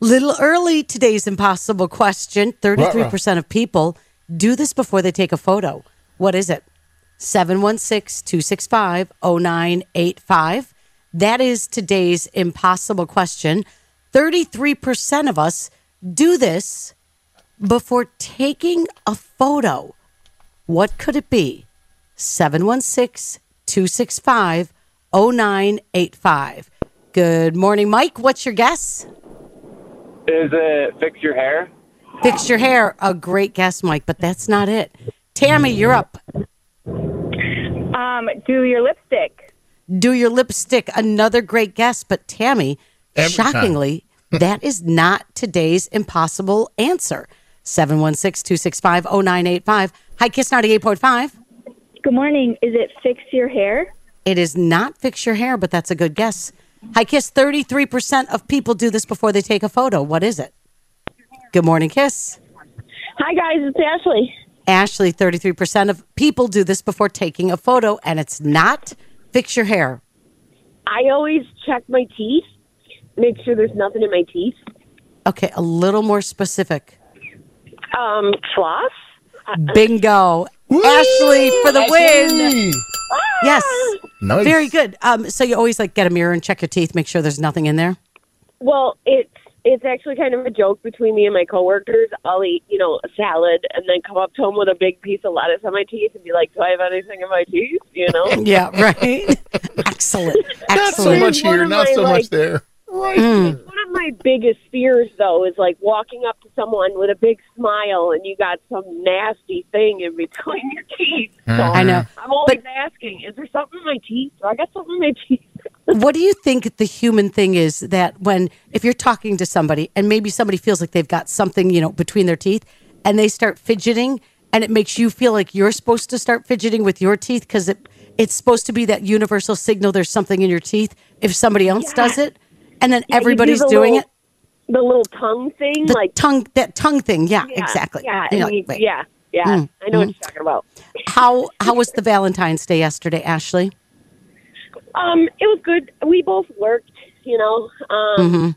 Little early, today's impossible question. 33% of people do this before they take a photo. What is it? 716 265 0985. That is today's impossible question. 33% of us do this before taking a photo. What could it be? 716 265 0985. Good morning, Mike. What's your guess? Is it fix your hair? Fix your hair. A great guess, Mike, but that's not it. Tammy, you're up. Um, do your lipstick. Do your lipstick. Another great guess, but Tammy, Every shockingly, that is not today's impossible answer. 716 265 0985. Hi, Kiss 98.5. Good morning. Is it fix your hair? It is not fix your hair, but that's a good guess. Hi, Kiss. 33% of people do this before they take a photo. What is it? Good morning, Kiss. Hi guys, it's Ashley. Ashley, 33% of people do this before taking a photo, and it's not fix your hair. I always check my teeth, make sure there's nothing in my teeth. Okay, a little more specific. Um, floss. Bingo. Ashley for the win. Ashley! Yes. Nice. Very good. Um, so you always like get a mirror and check your teeth, make sure there's nothing in there. Well, it's it's actually kind of a joke between me and my coworkers. I'll eat, you know, a salad and then come up to them with a big piece of lettuce on my teeth and be like, "Do I have anything in my teeth?" You know. Yeah, right. Excellent. Not so much here, not so like- much there. Right. Mm. It's One of my biggest fears, though, is like walking up to someone with a big smile and you got some nasty thing in between your teeth. So mm-hmm. I know. I'm always asking, is there something in my teeth? Do I got something in my teeth? What do you think the human thing is that when if you're talking to somebody and maybe somebody feels like they've got something, you know, between their teeth and they start fidgeting and it makes you feel like you're supposed to start fidgeting with your teeth because it it's supposed to be that universal signal there's something in your teeth if somebody else does it and then you do everybody's the doing little- it. The little tongue thing, The like tongue that tongue thing. Yeah, yeah, exactly. Yeah, You're and like, you- yeah, yeah. Mm, I know what you're talking about. How how was the Valentine's Day yesterday, Ashley? Um, it was good. We both worked, you know. Um, Mm-hmm.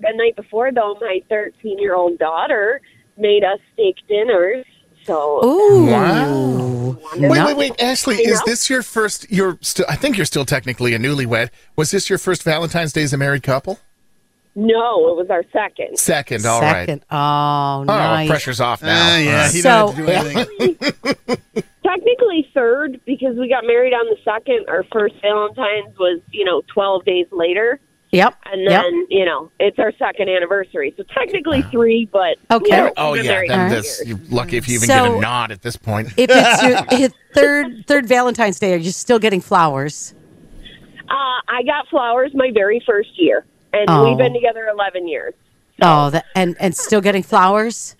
The night before, though, my 13 year old daughter made us steak dinners. So Ooh. Wow. Wait, wait, wait, Ashley, is this your first? You're still. I think you're still technically a newlywed. Was this your first Valentine's Day as a married couple? no, it was our second. Second, all right. Second. Oh, Oh, nice. pressure's off now. Ah, yeah, Uh, he So- didn't have to do anything. Technically third because we got married on the second. Our first Valentine's was, you know, 12 days later. Yep. And yep. then, you know, it's our second anniversary. So technically three, but. Okay. You know, oh yeah, then for this, you're lucky if you even So- get a nod at this point. if it's your if third third Valentine's Day, are you still getting flowers? Uh, I got flowers my very first year, and Oh. we've been together 11 years. Oh, that, and and still getting flowers.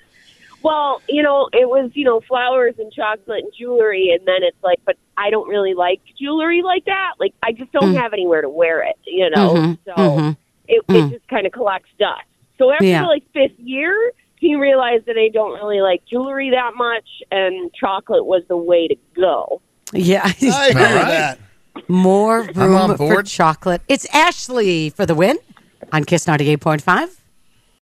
Well, you know, it was, you know, flowers and chocolate and jewelry, and then it's like, but I don't really like jewelry like that. Like, I just don't have anywhere to wear it, you know? Mhm, So mhm. it, Mm. it just kind of collects dust. So after Yeah. like fifth year, he realized that I don't really like jewelry that much, and chocolate was the way to go. Yeah, I heard All right. that. more room for chocolate. It's Ashley for the win on Kiss ninety eight point five.